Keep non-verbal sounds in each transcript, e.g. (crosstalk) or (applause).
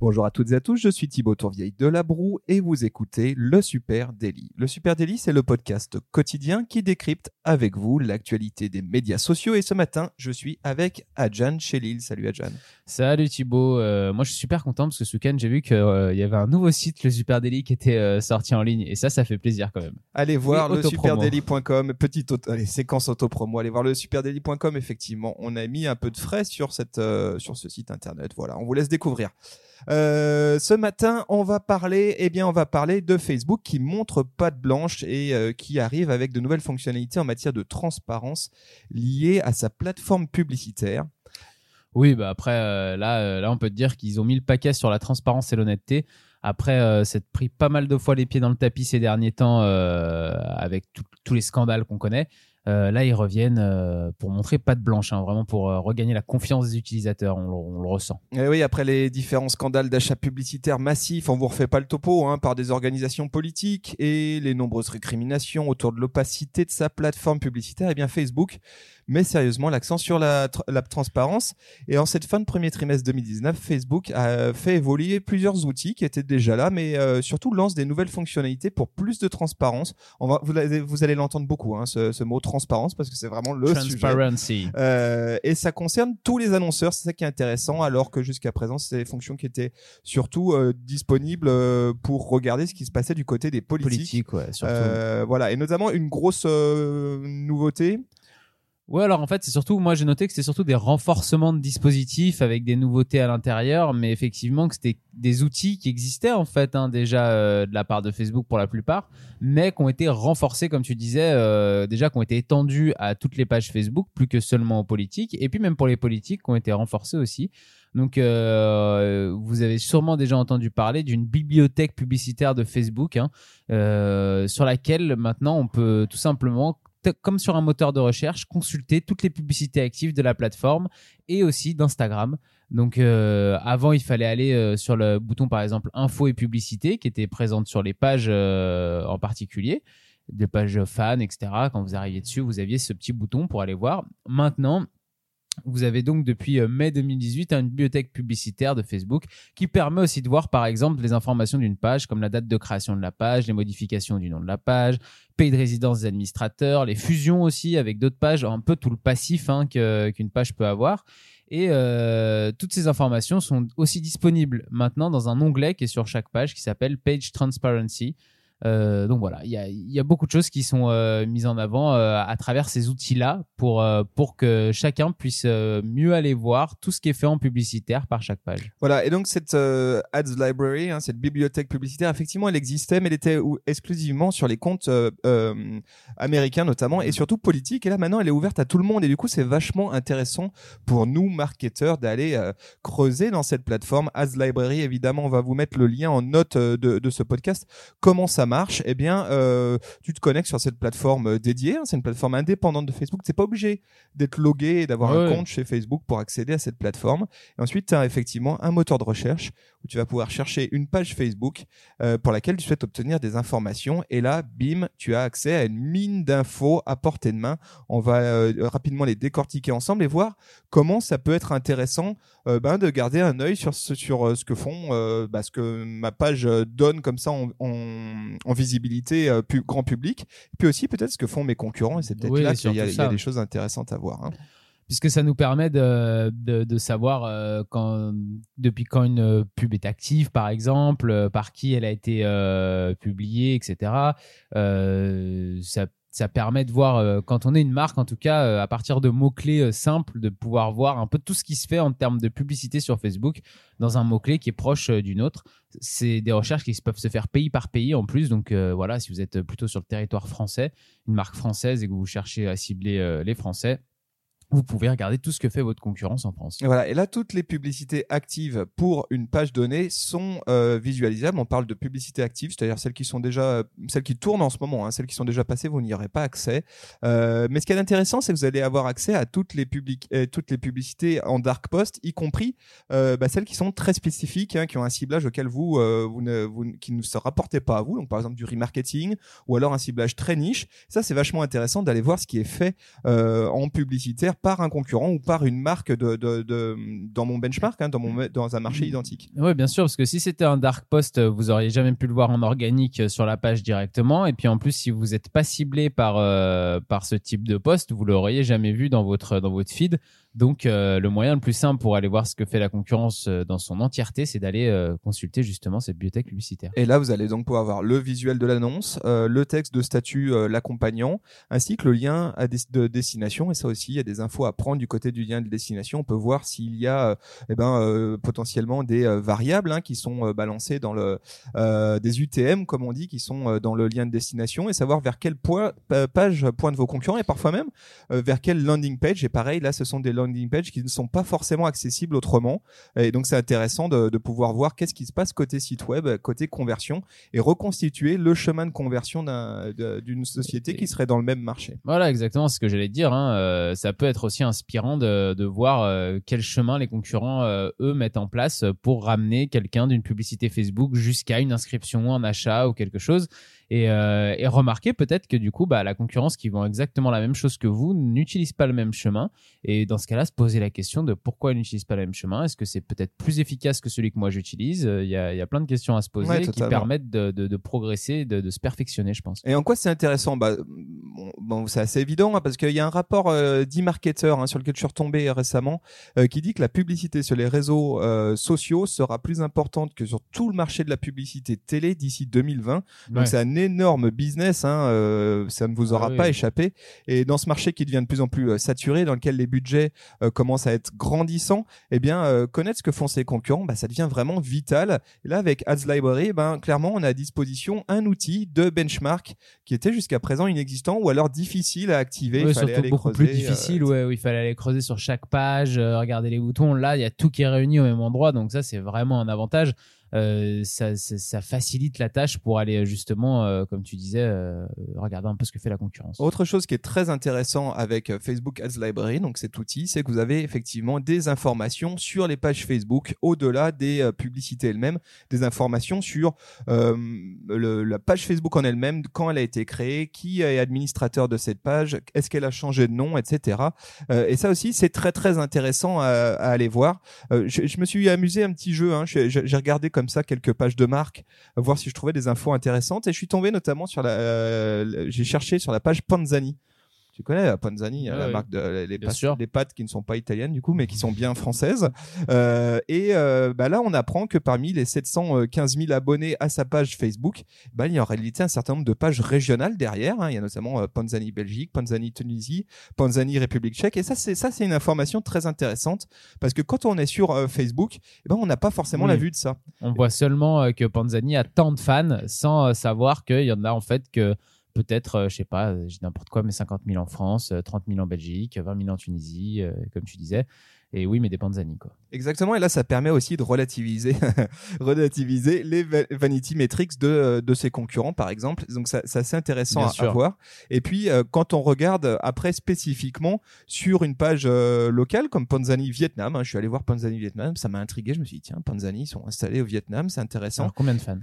Bonjour à toutes et à tous, je suis Thibaut Tourvieille de La Broue et vous écoutez Le Super Daily. Le Super Daily, c'est le podcast quotidien qui décrypte avec vous l'actualité des médias sociaux et ce matin, je suis avec Adjan Chelil. Salut Adjan. Salut Thibaut, Euh, moi je suis super content parce que ce week-end j'ai vu qu'il y avait un nouveau site, le Super Daily, qui était euh, sorti en ligne et ça, ça fait plaisir quand même. Allez voir Et le superdaily.com, petite auto- allez, séquence auto-promo. Allez voir le superdaily.com, effectivement. On a mis un peu de frais sur, cette, euh, sur ce site internet. Voilà, on vous laisse découvrir. Euh, ce matin, on va parler, eh bien, on va parler de Facebook qui montre patte blanche et euh, qui arrive avec de nouvelles fonctionnalités en matière de transparence liées à sa plateforme publicitaire. Oui, bah après euh, là, là on peut te dire qu'ils ont mis le paquet sur la transparence et l'honnêteté. Après, euh, s'être pris pas mal de fois les pieds dans le tapis ces derniers temps euh, avec tous les scandales qu'on connaît. Euh, là, ils reviennent euh, pour montrer patte blanche, hein, vraiment pour euh, regagner la confiance des utilisateurs. On le, ressent. Et oui, après les différents scandales d'achats publicitaires massifs, on vous refait pas le topo, hein, par des organisations politiques et les nombreuses récriminations autour de l'opacité de sa plateforme publicitaire, et bien Facebook met sérieusement l'accent sur la, tr- la transparence. Et en cette fin de premier trimestre 2019, Facebook a fait évoluer plusieurs outils qui étaient déjà là, mais surtout lance des nouvelles fonctionnalités pour plus de transparence. On va, vous, vous allez l'entendre beaucoup, hein, ce mot transparence, parce que c'est vraiment le sujet. Transparency. Euh, et ça concerne tous les annonceurs, c'est ça qui est intéressant, alors que jusqu'à présent, c'est des fonctions qui étaient surtout euh, disponibles euh, pour regarder ce qui se passait du côté des politiques. Politique, ouais, surtout. Voilà, et notamment une grosse nouveauté. Ouais, alors en fait, c'est surtout, moi j'ai noté que c'était surtout des renforcements de dispositifs avec des nouveautés à l'intérieur, mais effectivement que c'était des outils qui existaient en fait hein, déjà euh, de la part de Facebook pour la plupart, mais qui ont été renforcés, comme tu disais, euh, déjà qui ont été étendus à toutes les pages Facebook, plus que seulement aux politiques, et puis même pour les politiques qui ont été renforcés aussi. Donc, euh, vous avez sûrement déjà entendu parler d'une bibliothèque publicitaire de Facebook, hein, sur laquelle maintenant on peut tout simplement, comme sur un moteur de recherche, consulter toutes les publicités actives de la plateforme et aussi d'Instagram. Donc, euh, avant, il fallait aller euh, sur le bouton, par exemple, info et publicité, qui était présente sur les pages euh, en particulier, des pages fans, etc. Quand vous arriviez dessus, vous aviez ce petit bouton pour aller voir. Maintenant, vous avez donc depuis euh, mai 2018 une bibliothèque publicitaire de Facebook qui permet aussi de voir par exemple les informations d'une page comme la date de création de la page, les modifications du nom de la page, pays de résidence des administrateurs, les fusions aussi avec d'autres pages, un peu tout le passif hein, qu'une page peut avoir. Et euh, toutes ces informations sont aussi disponibles maintenant dans un onglet qui est sur chaque page qui s'appelle Page Transparency. Euh, donc voilà, il y a, beaucoup de choses qui sont euh, mises en avant euh, à travers ces outils-là pour, pour que chacun puisse mieux aller voir tout ce qui est fait en publicitaire par chaque page. Voilà, et donc cette Ads Library, hein, cette bibliothèque publicitaire, effectivement, elle existait, mais elle était exclusivement sur les comptes américains notamment, et surtout politiques. Et là, maintenant, elle est ouverte à tout le monde, et du coup, c'est vachement intéressant pour nous, marketeurs, d'aller creuser dans cette plateforme Ads Library. Évidemment, on va vous mettre le lien en note de, de ce podcast. Comment ça marche Eh bien, euh, tu te connectes sur cette plateforme euh, dédiée. hein, c'est une plateforme indépendante de Facebook. T'es pas obligé d'être logué et d'avoir un compte chez Facebook pour accéder à cette plateforme. Et ensuite, tu as effectivement un moteur de recherche où tu vas pouvoir chercher une page Facebook euh, pour laquelle tu souhaites obtenir des informations. Et là, bim, tu as accès à une mine d'infos à portée de main. On va euh, rapidement les décortiquer ensemble et voir comment ça peut être intéressant ben, de garder un œil sur ce, sur ce que font, bah, ce que ma page donne comme ça en visibilité euh, pu- grand public. Puis aussi peut-être ce que font mes concurrents. Et c'est peut-être Oui, là qu'il y, a- y des choses intéressantes à voir. hein. puisque ça nous permet de, de, de savoir euh, quand, depuis quand une euh, pub est active, par exemple, euh, par qui elle a été euh, publiée, etc. Euh, ça, ça permet de voir, euh, quand on est une marque, en tout cas, euh, à partir de mots-clés euh, simples, de pouvoir voir un peu tout ce qui se fait en termes de publicité sur Facebook dans un mot-clé qui est proche d'une autre. C'est des recherches qui peuvent se faire pays par pays en plus. Donc voilà, si vous êtes plutôt sur le territoire français, une marque française et que vous cherchez à cibler les Français, vous pouvez regarder tout ce que fait votre concurrence en France. Voilà. Et là, toutes les publicités actives pour une page donnée sont euh, visualisables. On parle de publicités actives, c'est-à-dire celles qui sont déjà, euh, celles qui tournent en ce moment, hein, celles qui sont déjà passées, vous n'y aurez pas accès. Euh, mais ce qui est intéressant, c'est que vous allez avoir accès à toutes les public euh, toutes les publicités en dark post, y compris euh, bah, celles qui sont très spécifiques, hein, qui ont un ciblage auquel vous, vous ne, vous, qui ne se rapportait pas à vous. Donc, par exemple, du remarketing ou alors un ciblage très niche. Ça, c'est vachement intéressant d'aller voir ce qui est fait en publicitaire par un concurrent ou par une marque de, de, dans mon benchmark, hein, dans mon dans un marché identique. Oui, bien sûr, parce que si c'était un dark post, vous auriez jamais pu le voir en organique sur la page directement. Et puis en plus, si vous n'êtes pas ciblé par euh, par ce type de post, vous l'auriez jamais vu dans votre dans votre feed. Donc, euh, le moyen le plus simple pour aller voir ce que fait la concurrence euh, dans son entièreté, c'est d'aller euh, consulter justement cette bibliothèque publicitaire. Et là, vous allez donc pouvoir voir le visuel de l'annonce, euh, le texte de statut euh, l'accompagnant, ainsi que le lien de destination. Et ça aussi, il y a des infos à prendre du côté du lien de destination. On peut voir s'il y a, eh ben, potentiellement des variables hein, qui sont balancées dans le des UTM, comme on dit, qui sont dans le lien de destination, et savoir vers quel point pa- page pointent vos concurrents, et parfois même vers quelle landing page. Et pareil, là, ce sont des landing pages qui ne sont pas forcément accessibles autrement. Et donc, c'est intéressant de, pouvoir voir qu'est-ce qui se passe côté site web, côté conversion, et reconstituer le chemin de conversion d'une société qui serait dans le même marché. Voilà, exactement ce que j'allais dire. Hein. Euh, ça peut être aussi inspirant de, de voir euh, quel chemin les concurrents, euh, eux, mettent en place pour ramener quelqu'un d'une publicité Facebook jusqu'à une inscription, un achat ou quelque chose. Et, euh, et remarquer peut-être que du coup, bah, la concurrence qui vend exactement la même chose que vous n'utilise pas le même chemin. Et dans ce cas-là, se poser la question de pourquoi ils n'utilisent pas le même chemin. Est-ce que c'est peut-être plus efficace que celui que moi j'utilise? Euh, Il y a, y a plein de questions à se poser Ouais, qui permettent de, de, de progresser, de, de se perfectionner, je pense. Et en quoi c'est intéressant? Bah, bon, c'est assez évident hein, parce qu'il y a un rapport euh, d'e-marketeur hein, sur lequel je suis retombé récemment euh, qui dit que la publicité sur les réseaux euh, sociaux sera plus importante que sur tout le marché de la publicité télé d'ici 2020. Donc Ouais. c'est un énorme business, hein, euh, ça ne vous aura Ah oui. pas échappé. Et dans ce marché qui devient de plus en plus euh, saturé, dans lequel les budgets euh, commencent à être grandissants, eh bien euh, connaître ce que font ses concurrents, bah, ça devient vraiment vital. Et là avec Ads Library, ben clairement on a à disposition un outil de benchmark qui était jusqu'à présent inexistant ou alors difficile à activer. Il fallait aller beaucoup creuser, plus difficile, ouais, où il fallait aller creuser sur chaque page, regarder les boutons. Là, il y a tout qui est réuni au même endroit, donc ça, c'est vraiment un avantage. Euh, ça, ça, ça facilite la tâche pour aller euh, justement, euh, comme tu disais, euh, regarder un peu ce que fait la concurrence. Autre chose qui est très intéressant avec euh, Facebook Ads Library, donc cet outil, c'est que vous avez effectivement des informations sur les pages Facebook, au-delà des publicités elles-mêmes, des informations sur le- la page Facebook en elle-même, quand elle a été créée, qui est administrateur de cette page, est-ce qu'elle a changé de nom, etc. Et ça aussi, c'est très très intéressant à, à aller voir. Je, je me suis amusé un petit jeu, hein. J'ai regardé comme ça quelques pages de marque, euh, voir si je trouvais des infos intéressantes, et je suis tombé notamment sur la, euh, j'ai cherché sur la page Panzani. Tu connais Panzani, la marque de les, pâtes, sûr. les pâtes qui ne sont pas italiennes du coup, mais qui sont bien françaises. Euh, et euh, bah là, on apprend que parmi les 715 000 abonnés à sa page Facebook, bah, il y a en réalité un certain nombre de pages régionales derrière. hein. Il y a notamment euh, Panzani Belgique, Panzani Tunisie, Panzani République Tchèque. Et ça, c'est ça, c'est une information très intéressante parce que quand on est sur Facebook, eh ben, on n'a pas forcément Oui. la vue de ça. On voit seulement que Panzani a tant de fans sans savoir qu'il y en a en fait que peut-être, euh, je sais pas, euh, dis n'importe quoi, mais 50 000 en France, euh, 30 000 en Belgique, 20 000 en Tunisie, euh, comme tu disais. Et oui, mais des Panzani, quoi. Exactement, et là ça permet aussi de relativiser, (laughs) relativiser les va- vanity metrics de, euh, de ses concurrents par exemple. Donc ça, c'est intéressant à, voir. Et puis euh, quand on regarde euh, après spécifiquement sur une page euh, locale comme Panzani Vietnam, hein, je suis allé voir Panzani Vietnam, ça m'a intrigué. Je me suis dit tiens Panzani ils sont installés au Vietnam, c'est intéressant. Alors, combien de fans?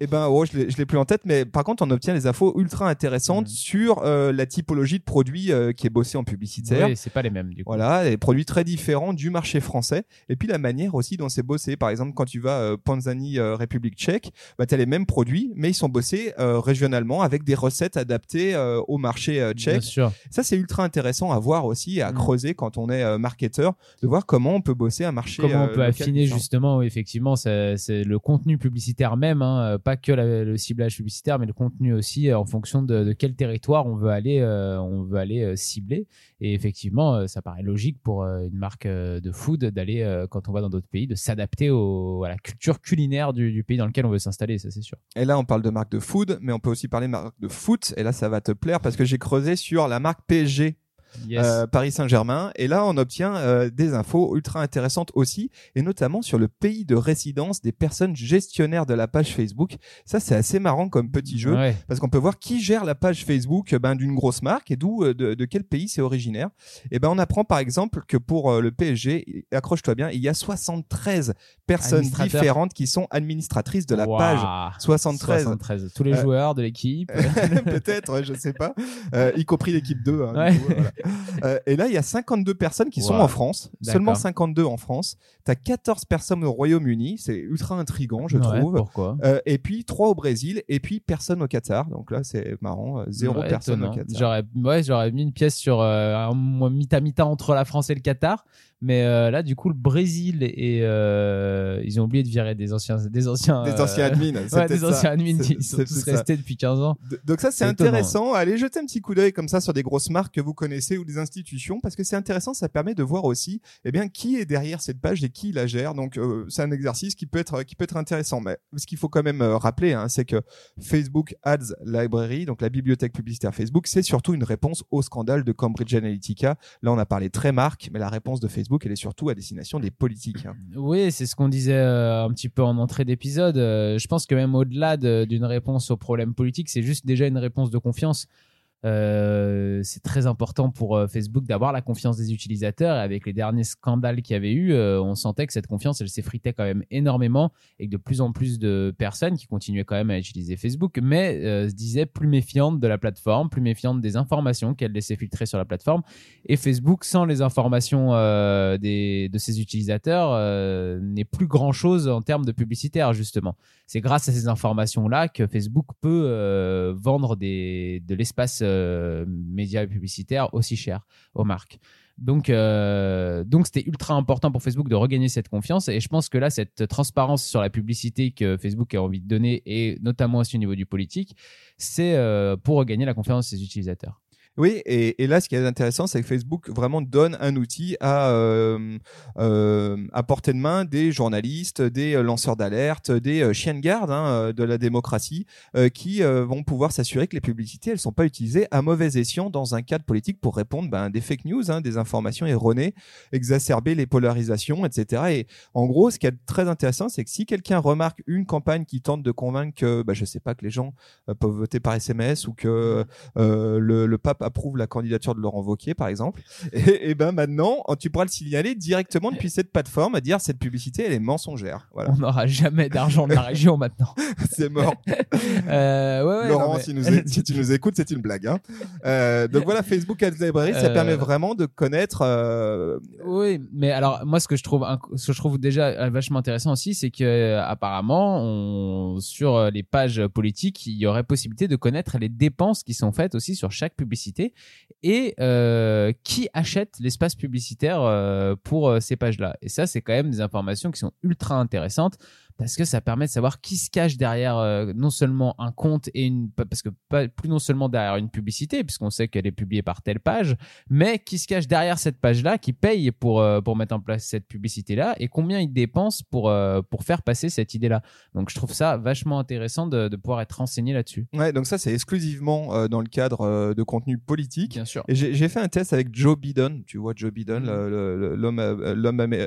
Eh ben, oh, je l'ai, plus en tête, mais par contre, on obtient des infos ultra intéressantes Mhm. sur euh, la typologie de produits euh, qui est bossé en publicitaire. Oui, c'est pas les mêmes, du coup. Voilà, des produits très différents du marché français. Et puis la manière aussi dont c'est bossé. Par exemple, quand tu vas euh, Panzani euh, République Tchèque, bah, tu as les mêmes produits, mais ils sont bossés régionalement avec des recettes adaptées au marché euh, Bien tchèque. sûr. Ça, c'est ultra intéressant à voir aussi et à Mm. creuser quand on est marketeur, de voir comment on peut bosser un marché. Comment on peut affiner justement, oui, effectivement, c'est le contenu publicitaire même, hein, pas que le ciblage publicitaire, mais le contenu aussi euh, en fonction de, quel territoire on veut aller, euh, on veut aller euh, cibler. Et effectivement, ça paraît logique pour une marque de food d'aller, quand on va dans d'autres pays, de s'adapter à la culture culinaire du, du pays dans lequel on veut s'installer, ça c'est sûr. Et là, on parle de marque de food, mais on peut aussi parler de marque de foot. Et là, ça va te plaire parce que j'ai creusé sur la marque PSG. Yes. euh, Paris Saint-Germain. Et là, on obtient euh, des infos ultra intéressantes aussi, et notamment sur le pays de résidence des personnes gestionnaires de la page Facebook. Ça, c'est assez marrant comme petit jeu. Ouais. Parce qu'on peut voir qui gère la page Facebook euh, ben, d'une grosse marque et d'où de, de quel pays c'est originaire. Et ben on apprend par exemple que pour le PSG, accroche-toi bien, il y a 73 personnes différentes qui sont administratrices de la page. 73. 73. Tous les Euh, joueurs de l'équipe. (laughs) Peut-être, je sais pas, Euh, y compris l'équipe 2. hein, du Ouais. coup, voilà. Euh, et là, il y a 52 personnes qui sont en France, seulement D'accord. 52 en France. T'as 14 personnes au Royaume-Uni, c'est ultra intrigant, je Ouais, trouve. Pourquoi? Euh, et puis 3 au Brésil, et puis personne au Qatar. Donc là, c'est marrant, euh, zéro Ouais, personne étonnant. au Qatar. J'aurais, ouais, j'aurais mis une pièce sur euh, un mi-ta-mi-ta entre la France et le Qatar. Mais euh, là, du coup, le Brésil et euh, ils ont oublié de virer des anciens, des anciens, Des euh, (laughs) anciens admins. c'est Ouais, des anciens admins qui sont tous ça. restés depuis 15 ans. Donc ça, c'est étonnant. intéressant. Allez jeter un petit coup d'œil comme ça sur des grosses marques que vous connaissez ou des institutions, parce que c'est intéressant. Ça permet de voir aussi, eh bien, qui est derrière cette page et qui la gère. Donc euh, c'est un exercice qui peut être qui peut être intéressant. Mais ce qu'il faut quand même euh, rappeler, hein, c'est que Facebook Ads Library, donc la bibliothèque publicitaire Facebook, c'est surtout une réponse au scandale de Cambridge Analytica. Là, on a parlé très marque, mais la réponse de Facebook, elle est surtout à destination des politiques. Oui, c'est ce qu'on disait euh, un petit peu en entrée d'épisode. Je pense que même au-delà de- d'une réponse aux problèmes politiques, c'est juste déjà une réponse de confiance. Euh, c'est très important pour euh, Facebook d'avoir la confiance des utilisateurs. Et avec les derniers scandales qu'il y avait eu, euh, on sentait que cette confiance, elle s'effritait quand même énormément et que de plus en plus de personnes qui continuaient quand même à utiliser Facebook, mais se disaient plus méfiantes de la plateforme, plus méfiantes des informations qu'elle laissait filtrer sur la plateforme. Et Facebook, sans les informations des, de ses utilisateurs, n'est plus grand-chose en termes de publicitaire, justement. C'est grâce à ces informations-là que Facebook peut vendre des, de l'espace euh, média et publicitaire aussi cher aux marques. Donc, euh, donc c'était ultra important pour Facebook de regagner cette confiance. Et je pense que là, cette transparence sur la publicité que Facebook a envie de donner, et notamment aussi au niveau du politique, c'est euh, pour regagner la confiance de ses utilisateurs. Oui, et, et là, ce qui est intéressant, c'est que Facebook vraiment donne un outil à, euh, euh, à portée de main des journalistes, des euh, lanceurs d'alerte, des euh, chiens de garde hein, euh, de la démocratie, euh, qui vont pouvoir s'assurer que les publicités, elles sont pas utilisées à mauvais escient dans un cadre politique pour répondre ben, à des fake news, hein, des informations erronées, exacerber les polarisations, etc. Et en gros, ce qui est très intéressant, c'est que si quelqu'un remarque une campagne qui tente de convaincre que, bah, je sais pas, que les gens peuvent voter par SMS ou que le, le pape approuve la candidature de Laurent Wauquiez, par exemple, et, et ben maintenant, tu pourras le signaler directement depuis cette plateforme à dire cette publicité, elle est mensongère. Voilà, On n'aura jamais d'argent de la région maintenant. (laughs) c'est mort. (laughs) Euh, ouais, ouais, Laurent, mais- si, nous (laughs) é- si tu nous écoutes, c'est une blague. Hein. Euh, donc voilà, Facebook Ads Library, ça Euh, permet vraiment de connaître. euh, Oui, mais alors moi ce que je trouve ce que je trouve déjà vachement intéressant aussi, c'est que apparemment on, sur les pages politiques, il y aurait possibilité de connaître les dépenses qui sont faites aussi sur chaque publicité et euh, qui achète l'espace publicitaire euh, pour euh, ces pages-là. Et ça, c'est quand même des informations qui sont ultra intéressantes parce que ça permet de savoir qui se cache derrière euh, non seulement un compte et une parce que pas plus non seulement derrière une publicité puisqu'on sait qu'elle est publiée par telle page mais qui se cache derrière cette page-là, qui paye pour, euh, pour mettre en place cette publicité-là, et combien ils dépensent pour, euh, pour faire passer cette idée-là. Donc je trouve ça vachement intéressant de, de pouvoir être renseigné là-dessus. Ouais, donc ça c'est exclusivement dans le cadre de contenu politique. Bien sûr. Et j'ai fait un test avec Joe Biden, tu vois Joe Biden, le- l'homme,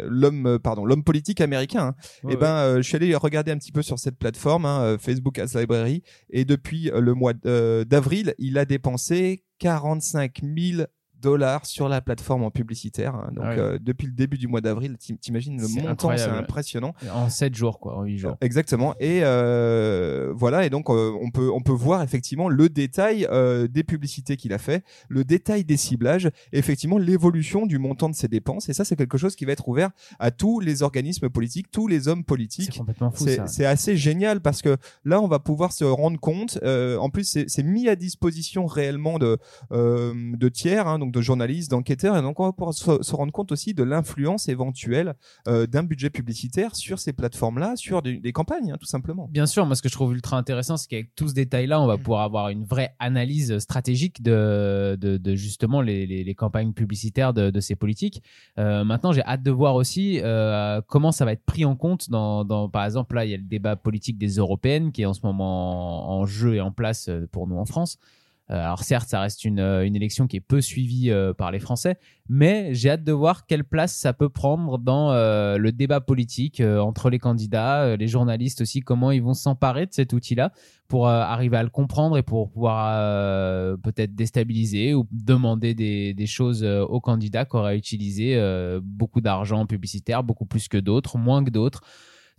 l'homme, pardon, l'homme politique américain. hein. et ben, euh, je suis allé regarder un petit peu sur cette plateforme, hein, euh, Facebook Ads Library, et depuis euh, le mois euh, d'avril, il a dépensé 45 000 dollars sur la plateforme en publicitaire. hein. Donc Ah euh, depuis le début du mois d'avril, t'im- t'imagines le C'est montant, c'est impressionnant. En 7 jours, quoi, en 8 jours. Exactement. Et euh, voilà. Et donc euh, on peut on peut voir effectivement le détail euh, des publicités qu'il a fait, le détail des ciblages, et effectivement l'évolution du montant de ses dépenses. Et ça c'est quelque chose qui va être ouvert à tous les organismes politiques, tous les hommes C'est politiques. complètement fou, C'est ça. c'est assez génial parce que là, on va pouvoir se rendre compte. euh, en plus, c'est c'est mis à disposition réellement de euh, de tiers, hein, donc de journalistes, d'enquêteurs, et donc on va pouvoir se, se rendre compte aussi de l'influence éventuelle euh, d'un budget publicitaire sur ces plateformes-là, sur des, des campagnes, hein, tout simplement. Bien sûr, moi ce que je trouve ultra intéressant, c'est qu'avec tout ce détail-là, on va pouvoir avoir une vraie analyse stratégique de, de, de justement les, les, les campagnes publicitaires de, de ces politiques. Euh, maintenant, j'ai hâte de voir aussi euh, comment ça va être pris en compte dans, dans, par exemple, là, il y a le débat politique des européennes qui est en ce moment en, en jeu et en place pour nous en France. Euh, alors certes, ça reste une, euh, une élection qui est peu suivie euh, par les Français, mais j'ai hâte de voir quelle place ça peut prendre dans euh, le débat politique euh, entre les candidats, euh, les journalistes aussi, comment ils vont s'emparer de cet outil-là pour arriver à le comprendre et pour pouvoir peut-être déstabiliser ou demander des, des choses aux candidats qui auraient utilisé beaucoup d'argent publicitaire, beaucoup plus que d'autres, moins que d'autres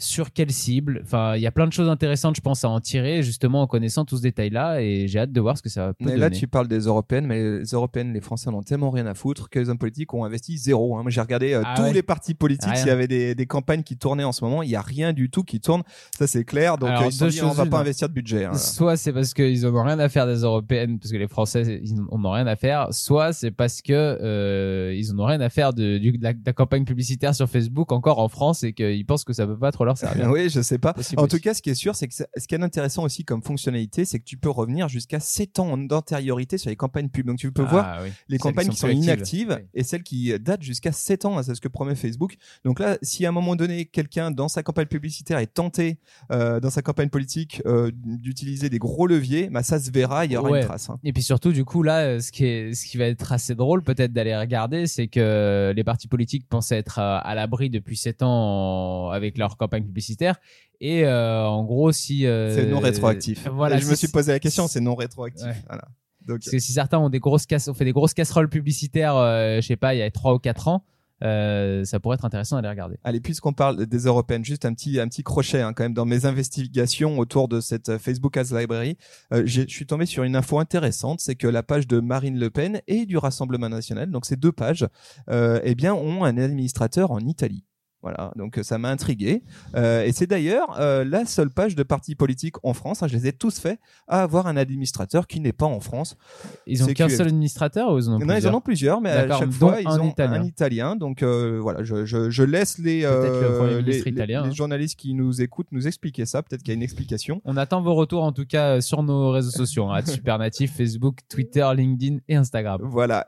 sur quelle cible. Enfin, il y a plein de choses intéressantes, je pense, à en tirer, justement, en connaissant tout ce détail-là. Et j'ai hâte de voir ce que ça peut Mais donner. là, tu parles des européennes, mais les européennes, les Français n'ont tellement rien à foutre que les hommes politiques ont investi zéro. hein. Moi, j'ai regardé euh, Ah tous ouais. les partis politiques, s'il y avait des, des campagnes qui tournaient en ce moment, il y a rien du tout qui tourne. Ça, c'est clair. Donc, Alors, euh, ils dit, on va pas investir de budget. hein. Soit c'est parce qu'ils en ont rien à faire des européennes, parce que les Français ils en ont rien à faire. Soit c'est parce que euh, ils en ont rien à faire de, la, de la campagne publicitaire sur Facebook encore en France et qu'ils pensent que ça peut pas trop (laughs) oui, je sais pas. Possible en aussi. tout cas, ce qui est sûr, c'est que ça- ce qui est intéressant aussi comme fonctionnalité, c'est que tu peux revenir jusqu'à 7 ans d'antériorité sur les campagnes pub. Donc, tu peux voir Ah, oui. les campagnes qui sont, inactives Oui. et celles qui datent jusqu'à 7 ans. hein, C'est ce que promet Facebook. Donc là, si à un moment donné, quelqu'un dans sa campagne publicitaire est tenté, euh, dans sa campagne politique, euh, d'utiliser des gros leviers, bah, ça se verra, il y aura Ouais. une trace. hein. Et puis surtout, du coup, là, euh, ce qui, est, ce qui va être assez drôle peut-être d'aller regarder, c'est que les partis politiques pensaient être à l'abri depuis 7 ans en- avec leur campagne publicitaire. Et euh, en gros, si... euh, C'est non rétroactif. Voilà, Et je me si- suis posé la question, c'est non rétroactif. Ouais. Voilà. Donc, Parce que si certains ont des grosses casse, ont fait des grosses casseroles publicitaires, euh, je sais pas, il y a 3 ou 4 ans, euh, ça pourrait être intéressant d'aller regarder. Allez, puisqu'on parle des européennes, juste un petit un petit crochet hein, quand même dans mes investigations autour de cette Facebook Ads Library, euh, je suis tombé sur une info intéressante, c'est que la page de Marine Le Pen et du Rassemblement National, donc ces deux pages, euh, eh bien ont un administrateur en Italie. Voilà, donc euh, ça m'a intrigué. Euh, et c'est d'ailleurs euh, la seule page de parti politique en France, hein, je les ai tous faits, à avoir un administrateur qui n'est pas en France. Ils ont qu'un seul administrateur ou ils en ont Non, ils en ont plusieurs, mais à chaque fois, ils un ont italien. un italien. Donc euh, voilà, je, je, je laisse les, le hein. journalistes qui nous écoutent nous expliquer ça. Peut-être qu'il y a une explication. On attend vos retours en tout cas sur nos réseaux sociaux, hein, Supernatif, (laughs) Facebook, Twitter, LinkedIn et Instagram. Voilà.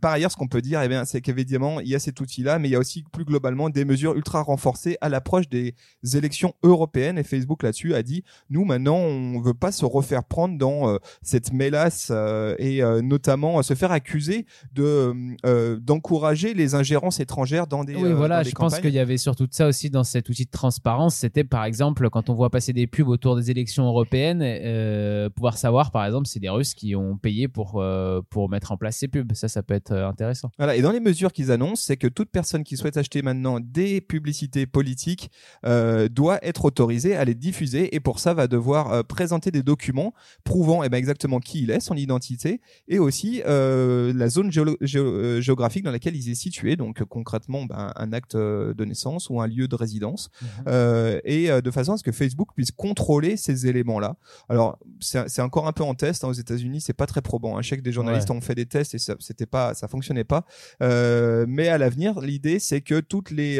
Par ailleurs, ce qu'on peut dire, eh c'est qu'évidemment, il y a cet outil-là, mais il y a aussi plus globalement des mesures ultra renforcées à l'approche des élections européennes. Et Facebook là-dessus a dit, nous maintenant, on veut pas se refaire prendre dans euh, cette mélasse euh, et euh, notamment se faire accuser de d'encourager les ingérences étrangères dans des. Oui, voilà, dans des je pense qu'il y avait surtout de ça aussi dans cet outil de transparence. C'était par exemple quand on voit passer des pubs autour des élections européennes, pouvoir savoir par exemple c'est des Russes qui ont payé pour pour mettre en place ces pubs. Ça, ça peut être intéressant. Voilà, et dans les mesures qu'ils annoncent, c'est que toute personne qui souhaite acheter maintenant des publicités politiques euh, doit être autorisée à les diffuser et pour ça va devoir euh, présenter des documents prouvant eh ben, exactement qui il est, son identité et aussi euh, la zone géo- euh, géographique dans laquelle il est situé, donc concrètement ben, un acte de naissance ou un lieu de résidence, euh, et de façon à ce que Facebook puisse contrôler ces éléments-là. Alors c'est encore un peu en test hein, aux États-Unis, c'est pas très probant. hein. Je sais que des journalistes ont fait des tests et ça c'était pas, ça fonctionnait pas. Mais à l'avenir, l'idée c'est que toutes les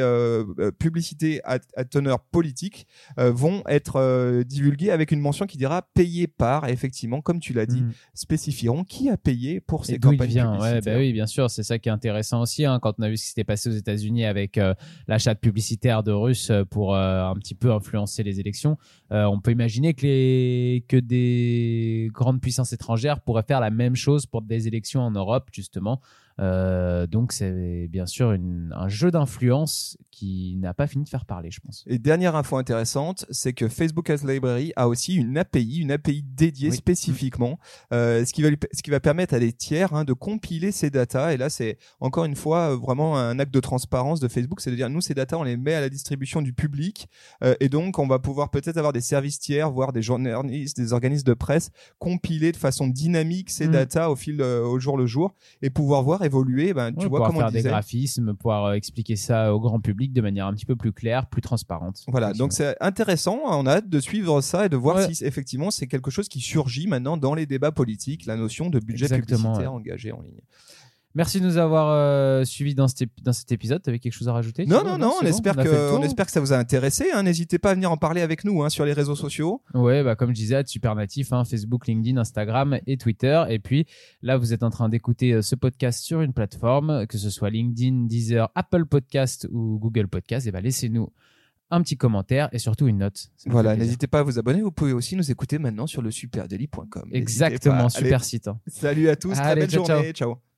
euh, publicités à, à teneur politique euh, vont être euh, divulguées avec une mention qui dira payé par. Effectivement, comme tu l'as dit, Mm. spécifieront qui a payé pour ces campagnes vient ouais, bah oui, bien sûr, c'est ça qui est intéressant aussi. Hein, quand on a vu ce qui s'était passé aux États-Unis avec euh, l'achat de publicitaire de Russes pour euh, un petit peu influencer les élections, euh, on peut imaginer que les que des grandes puissances étrangères pourraient faire la même chose pour des élections en Europe, justement. Euh, donc c'est bien sûr une- un jeu d'influence qui n'a pas fini de faire parler, je pense. Et dernière info intéressante, c'est que Facebook Ads Library a aussi une API, une API dédiée Oui. spécifiquement, euh, ce, qui va lui- ce qui va permettre à des tiers hein, de compiler ces datas. Et là, c'est encore une fois euh, vraiment un acte de transparence de Facebook, c'est de dire nous ces datas, on les met à la distribution du public, euh, et donc on va pouvoir peut-être avoir des services tiers, voire des journalistes, des organismes de presse compiler de façon dynamique ces Mm. datas au fil euh, au jour le jour et pouvoir voir évoluer. Ben, tu Ouais, vois pouvoir comment faire on des graphismes, pouvoir euh, expliquer ça au grand public de manière un petit peu plus claire, plus transparente. Voilà, donc c'est intéressant. On a hâte de suivre ça et de voir Ouais. si effectivement c'est quelque chose qui surgit maintenant dans les débats politiques, la notion de budget Exactement, publicitaire ouais. engagé en ligne. Merci de nous avoir euh, suivis dans cet, ép- dans cet épisode. T'avais quelque chose à rajouter Non, non, non, on bon espère, que, tour on espère que ça vous a intéressé. hein. N'hésitez pas à venir en parler avec nous hein, sur les réseaux sociaux. Ouais, bah, comme je disais, super natif, hein, Facebook, LinkedIn, Instagram et Twitter. Et puis là, vous êtes en train d'écouter euh, ce podcast sur une plateforme, que ce soit LinkedIn, Deezer, Apple Podcast ou Google Podcast. Et bah, laissez-nous un petit commentaire et surtout une note. Voilà, n'hésitez pas à vous abonner. Vous pouvez aussi nous écouter maintenant sur le superdélit.com. N'hésitez Exactement, super Allez, site. hein. salut à tous, très Allez, belle ciao, ciao. journée. ciao.